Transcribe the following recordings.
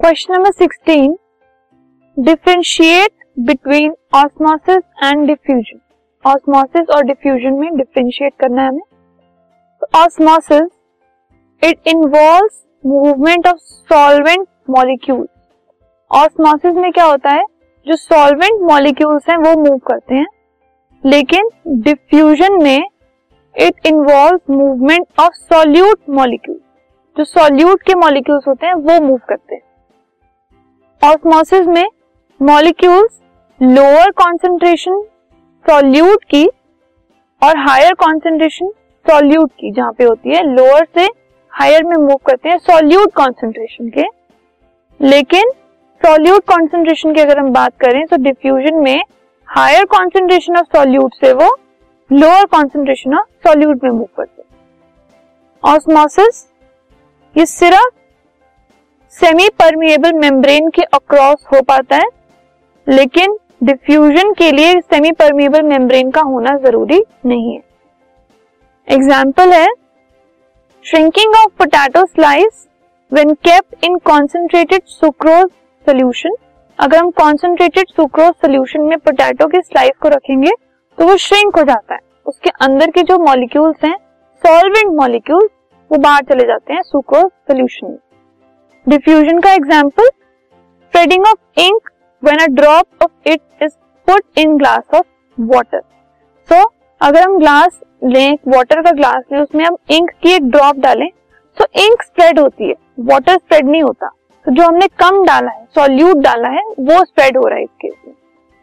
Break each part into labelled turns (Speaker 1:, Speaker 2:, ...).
Speaker 1: Question number sixteen differentiate between osmosis and diffusion osmosis और diffusion में differentiate करना है हमें। Osmosis it involves movement of solvent molecules osmosis में क्या होता है? जो सॉल्वेंट मॉलिक्यूल्स हैं, वो मूव करते हैं। लेकिन डिफ्यूजन में it involve movement of solute molecule जो सॉल्यूट के मॉलिक्यूल्स होते हैं, वो मूव करते हैं। ऑस्मोसिस में मॉलिक्यूल्स लोअर कॉन्सेंट्रेशन सॉल्यूट की और हायर कॉन्सेंट्रेशन सॉल्यूट की, जहाँ पे होती है लोअर से हायर में मूव करते हैं सॉल्यूट कॉन्सेंट्रेशन के। लेकिन सॉल्यूट कॉन्सेंट्रेशन की अगर हम बात करें तो डिफ्यूजन में हायर कॉन्सेंट्रेशन ऑफ़ सॉल्यूट से वो लोअर कॉन्सेंट्रेशन ऑफ़ सॉल्यूट में मूव करते हैं। ऑस्मोसिस ये सिर्फ़ सेमी परमिएबल मेम्ब्रेन के अक्रॉस हो पाता है, लेकिन डिफ्यूजन के लिए सेमी परमिएबल मेम्ब्रेन का होना ज़रूरी नहीं है। एग्ज़ाम्पल है shrinking of potato slice when kept in concentrated sucrose solution अगर हम कॉन्सेंट्रेटेड सुक्रोज सोल्यूशन में पोटैटो के स्लाइस को रखेंगे तो वो श्रिंक हो जाता है। उसके अंदर के जो मॉलिक्यूल्स हैं सॉल्वेंट मॉलिक्यूल्स वो बाहर चले जाते हैं सुक्रोज सोल्यूशन में। डिफ्यूजन का example spreading of ink when a drop of it is put in glass of water so अगर हम ग्लास लें वाटर का ग्लास लें, उसमें हम इंक की एक ड्रॉप डालें तो इंक स्प्रेड होती है. वाटर स्प्रेड नहीं होता. तो जो हमने कम डाला है सॉल्यूट डाला है, वो स्प्रेड हो रहा है इस केस में.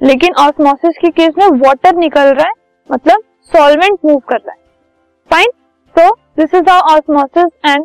Speaker 1: लेकिन ऑस्मोसिस के केस में वाटर निकल रहा है मतलब सॉल्वेंट मूव कर रहा है. Fine so this is how osmosis and